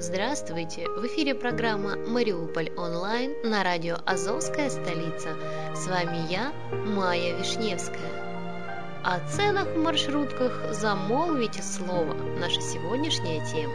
Здравствуйте! В эфире программа «Мариуполь онлайн» на радио «Азовская столица». С вами я, Майя Вишневская. О ценах в маршрутках замолвите слово. Наша сегодняшняя тема.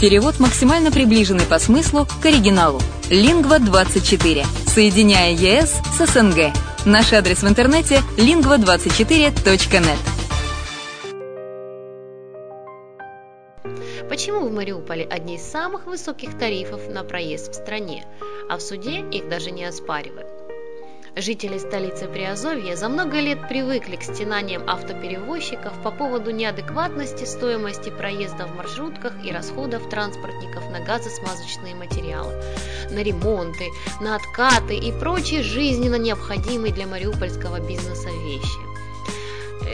Перевод максимально приближенный по смыслу к оригиналу. Лингва24. Соединяя ЕС с СНГ. Наш адрес в интернете lingva24.net. Почему в Мариуполе одни из самых высоких тарифов на проезд в стране, а в суде их даже не оспаривают? Жители столицы Приазовья за много лет привыкли к стенаниям автоперевозчиков по поводу неадекватности стоимости проезда в маршрутках и расходов транспортников на газосмазочные материалы, на ремонты, на откаты и прочие жизненно необходимые для мариупольского бизнеса вещи.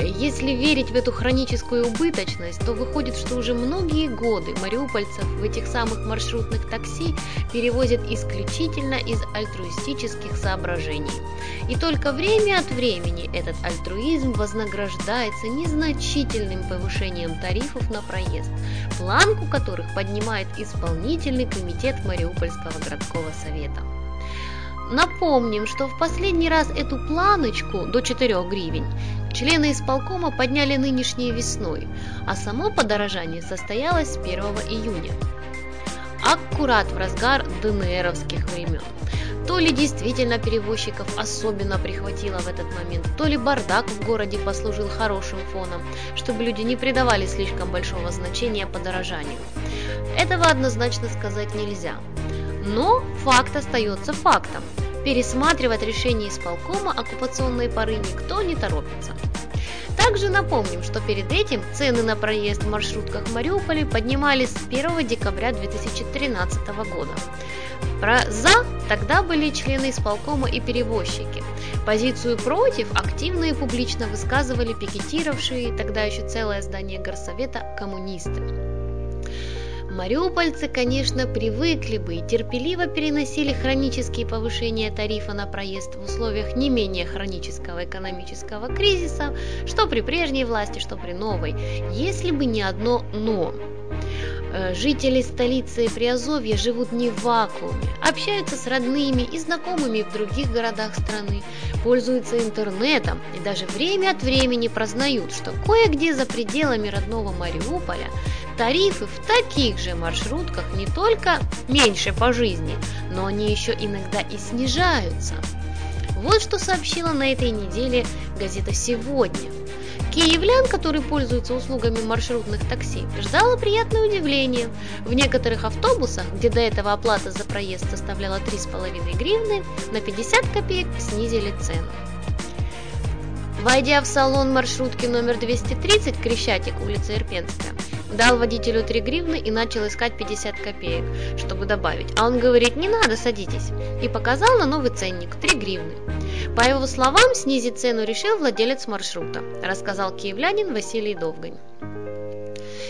Если верить в эту хроническую убыточность, то выходит, что уже многие годы мариупольцев в этих самых маршрутных такси перевозят исключительно из альтруистических соображений. И только время от времени этот альтруизм вознаграждается незначительным повышением тарифов на проезд, планку которых поднимает исполнительный комитет Мариупольского городского совета. Напомним, что в последний раз эту планочку до 4 гривен члены исполкома подняли нынешней весной, а само подорожание состоялось с 1 июня. Аккурат в разгар ДНРовских времен. То ли действительно перевозчиков особенно прихватило в этот момент, то ли бардак в городе послужил хорошим фоном, чтобы люди не придавали слишком большого значения подорожанию. Этого однозначно сказать нельзя. Но факт остается фактом. Пересматривать решение исполкома оккупационной поры никто не торопится. Также напомним, что перед этим цены на проезд в маршрутках в Мариуполе поднимались с 1 декабря 2013 года. Про «за» тогда были члены исполкома и перевозчики. Позицию «против» активно и публично высказывали пикетировавшие тогда еще целое здание горсовета коммунисты. Мариупольцы, конечно, привыкли бы и терпеливо переносили хронические повышения тарифа на проезд в условиях не менее хронического экономического кризиса, что при прежней власти, что при новой, если бы не одно «но». Э, жители столицы Приазовья живут не в вакууме, общаются с родными и знакомыми в других городах страны, пользуются интернетом и даже время от времени прознают, что кое-где за пределами родного Мариуполя Тарифы в таких же маршрутках не только меньше по жизни, но они еще иногда и снижаются. Вот что сообщила на этой неделе газета «Сегодня». Киевлян, которые пользуются услугами маршрутных такси, ждало приятное удивление. В некоторых автобусах, где до этого оплата за проезд составляла 3,5 гривны, на 50 копеек снизили цену. Войдя в салон маршрутки номер 230 Крещатик, улица Ирпенская, Дал водителю 3 гривны и начал искать 50 копеек, чтобы добавить. А он говорит, не надо, садитесь. И показал на новый ценник 3 гривны. По его словам, снизить цену решил владелец маршрута, рассказал киевлянин Василий Довгань.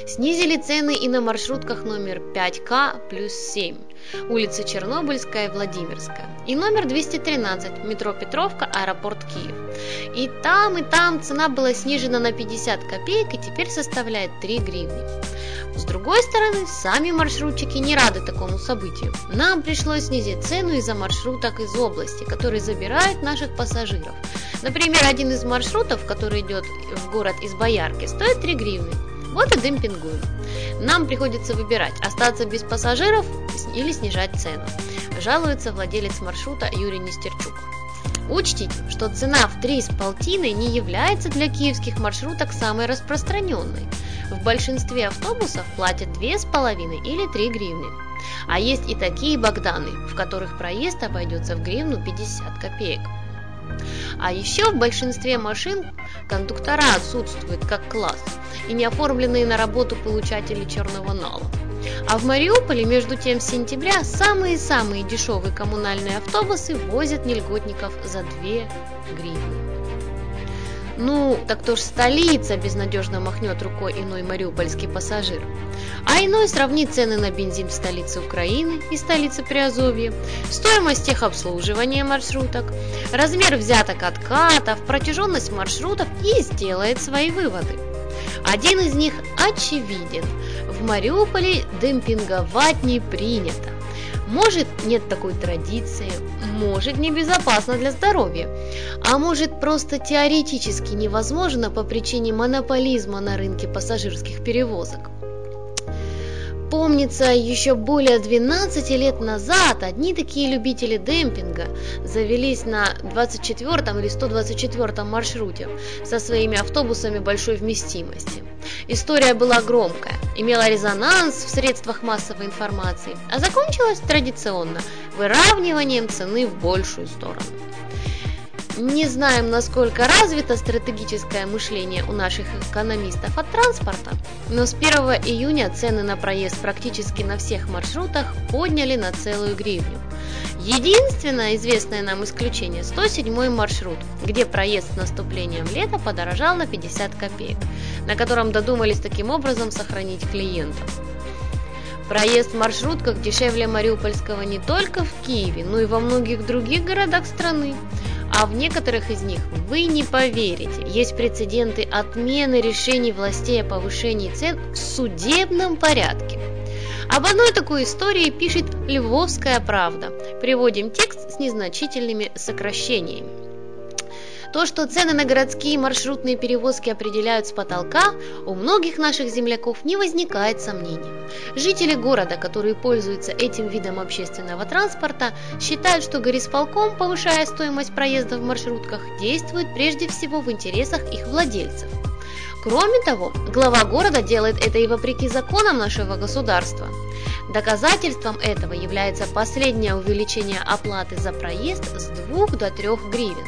Снизили цены и на маршрутках номер 5К плюс 7, улица Чернобыльская Владимирская, и номер 213, метро Петровка, аэропорт Киев. И там, и там цена была снижена на 50 копеек и теперь составляет 3 гривны. С другой стороны, сами маршрутчики не рады такому событию. Нам пришлось снизить цену из-за маршруток из области, которые забирают наших пассажиров. Например, один из маршрутов, который идет в город из Боярки, стоит 3 гривны. Вот и демпингуем. Нам приходится выбирать, остаться без пассажиров или снижать цену. Жалуется владелец маршрута Юрий Нестерчук. Учтите, что цена в 3 с полтиной не является для киевских маршруток самой распространенной. В большинстве автобусов платят 2,5 или 3 гривны. А есть и такие Богданы, в которых проезд обойдется в гривну 50 копеек. А еще в большинстве машин кондуктора отсутствуют как класс и не оформленные на работу получатели черного нала. А в Мариуполе, между тем, с сентября самые-самые дешевые коммунальные автобусы возят нельготников за 2 гривны. Ну, так то ж столица, безнадежно махнет рукой иной мариупольский пассажир. А иной сравнит цены на бензин в столице Украины и столице Приазовья, стоимость техобслуживания маршруток, размер взяток откатов, протяженность маршрутов и сделает свои выводы. Один из них очевиден. В Мариуполе демпинговать не принято. Может, нет такой традиции, может, небезопасно для здоровья, а может, просто теоретически невозможно по причине монополизма на рынке пассажирских перевозок. Помнится, еще более 12 лет назад одни такие любители демпинга завелись на 24 или 124 маршруте со своими автобусами большой вместимости. История была громкая, имела резонанс в средствах массовой информации, а закончилась традиционно выравниванием цены в большую сторону. Не знаем, насколько развито стратегическое мышление у наших экономистов от транспорта, но с 1 июня цены на проезд практически на всех маршрутах подняли на целую гривню. Единственное известное нам исключение – 107 маршрут, где проезд с наступлением лета подорожал на 50 копеек, на котором додумались таким образом сохранить клиентов. Проезд в маршрутках дешевле Мариупольского не только в Киеве, но и во многих других городах страны. А в некоторых из них, вы не поверите, есть прецеденты отмены решений властей о повышении цен в судебном порядке. Об одной такой истории пишет «Львовская правда». Приводим текст с незначительными сокращениями. То, что цены на городские маршрутные перевозки определяют с потолка, у многих наших земляков не возникает сомнений. Жители города, которые пользуются этим видом общественного транспорта, считают, что горисполком, повышая стоимость проезда в маршрутках, действует прежде всего в интересах их владельцев. Кроме того, глава города делает это и вопреки законам нашего государства. Доказательством этого является последнее увеличение оплаты за проезд с 2 до 3 гривен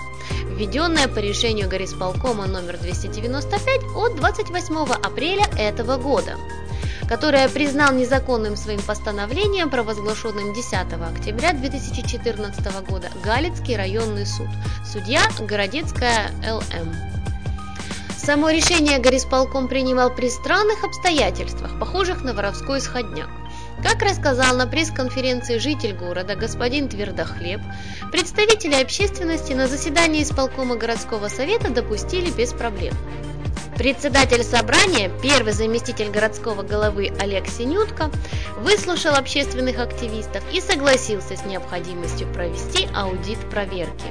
введенная по решению горисполкома номер 295 от 28 апреля этого года, которое признал незаконным своим постановлением, провозглашенным 10 октября 2014 года Галицкий районный суд, судья Городецкая ЛМ. Само решение горисполком принимал при странных обстоятельствах, похожих на воровской сходняк. Как рассказал на пресс-конференции житель города господин Твердохлеб, представители общественности на заседании исполкома городского совета допустили без проблем. Председатель собрания, первый заместитель городского головы Олег Синютко, выслушал общественных активистов и согласился с необходимостью провести аудит проверки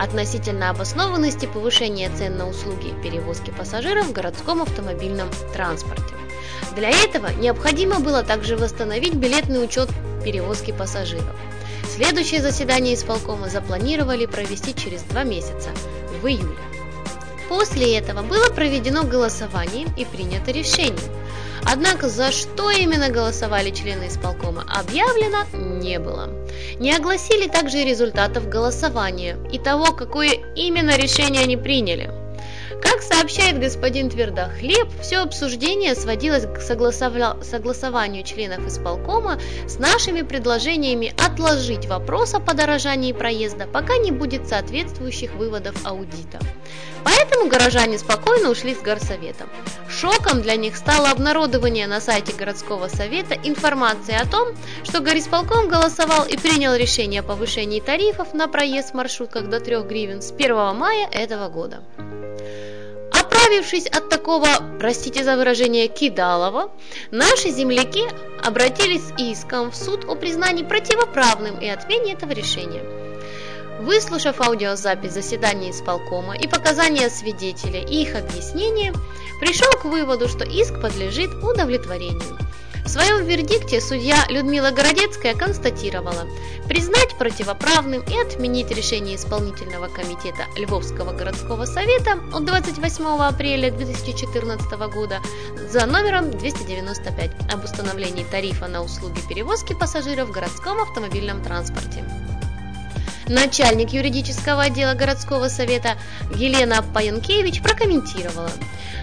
относительно обоснованности повышения цен на услуги перевозки пассажиров в городском автомобильном транспорте. Для этого необходимо было также восстановить билетный учет перевозки пассажиров. Следующее заседание исполкома запланировали провести через два месяца, в июле. После этого было проведено голосование и принято решение. Однако за что именно голосовали члены исполкома объявлено не было. Не огласили также и результатов голосования и того, какое именно решение они приняли. Как сообщает господин Твердохлеб, все обсуждение сводилось к согласованию членов исполкома с нашими предложениями отложить вопрос о подорожании проезда, пока не будет соответствующих выводов аудита. Поэтому горожане спокойно ушли с горсоветом. Шоком для них стало обнародование на сайте городского совета информации о том, что горисполком голосовал и принял решение о повышении тарифов на проезд в маршрутках до 3 гривен с 1 мая этого года. Оправившись от такого, простите за выражение, кидалова, наши земляки обратились с иском в суд о признании противоправным и отмене этого решения. Выслушав аудиозапись заседания исполкома и показания свидетеля и их объяснения, пришел к выводу, что иск подлежит удовлетворению. В своем вердикте судья Людмила Городецкая констатировала признать противоправным и отменить решение исполнительного комитета Львовского городского совета от 28 апреля 2014 года за номером 295 об установлении тарифа на услуги перевозки пассажиров в городском автомобильном транспорте. Начальник юридического отдела городского совета Елена Паянкевич прокомментировала.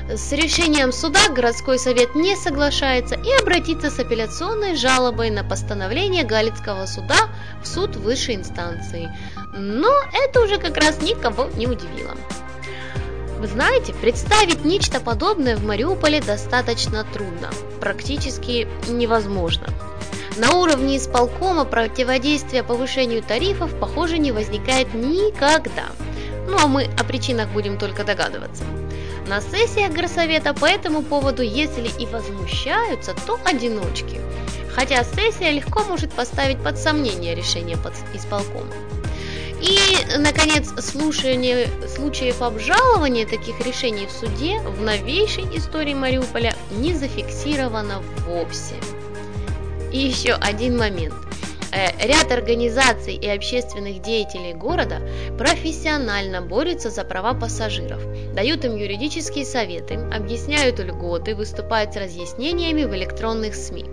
С решением суда городской совет не соглашается и обратится с апелляционной жалобой на постановление Галицкого суда в суд высшей инстанции. Но это уже как раз никого не удивило. Вы знаете, представить нечто подобное в Мариуполе достаточно трудно, практически невозможно. На уровне исполкома противодействия повышению тарифов, похоже, не возникает никогда. Ну а мы о причинах будем только догадываться. На сессиях горсовета по этому поводу, если и возмущаются, то одиночки. Хотя сессия легко может поставить под сомнение решение под исполкома. И, наконец, слушание случаев обжалования таких решений в суде в новейшей истории Мариуполя не зафиксировано вовсе. И еще один момент. Э, ряд организаций и общественных деятелей города профессионально борются за права пассажиров, дают им юридические советы, объясняют льготы, выступают с разъяснениями в электронных СМИ.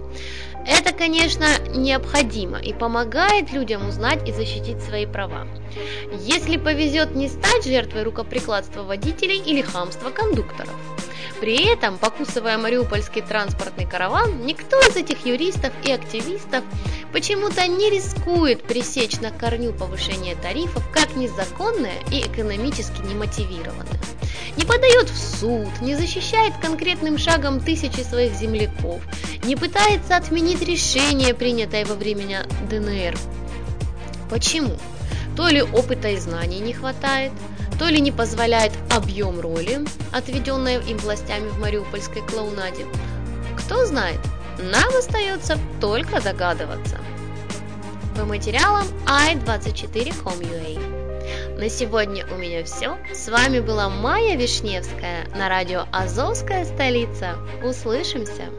Это, конечно, необходимо и помогает людям узнать и защитить свои права. Если повезет не стать жертвой рукоприкладства водителей или хамства кондукторов. При этом, покусывая мариупольский транспортный караван, никто из этих юристов и активистов почему-то не рискует пресечь на корню повышение тарифов как незаконное и экономически немотивированное. Не подает в суд, не защищает конкретным шагом тысячи своих земляков, не пытается отменить решение, принятое во время ДНР. Почему? То ли опыта и знаний не хватает, то ли не позволяет объем роли, отведенной им властями в мариупольской клоунаде. Кто знает, нам остается только догадываться. По материалам i24.com.ua На сегодня у меня все. С вами была Майя Вишневская на радио «Азовская столица». Услышимся!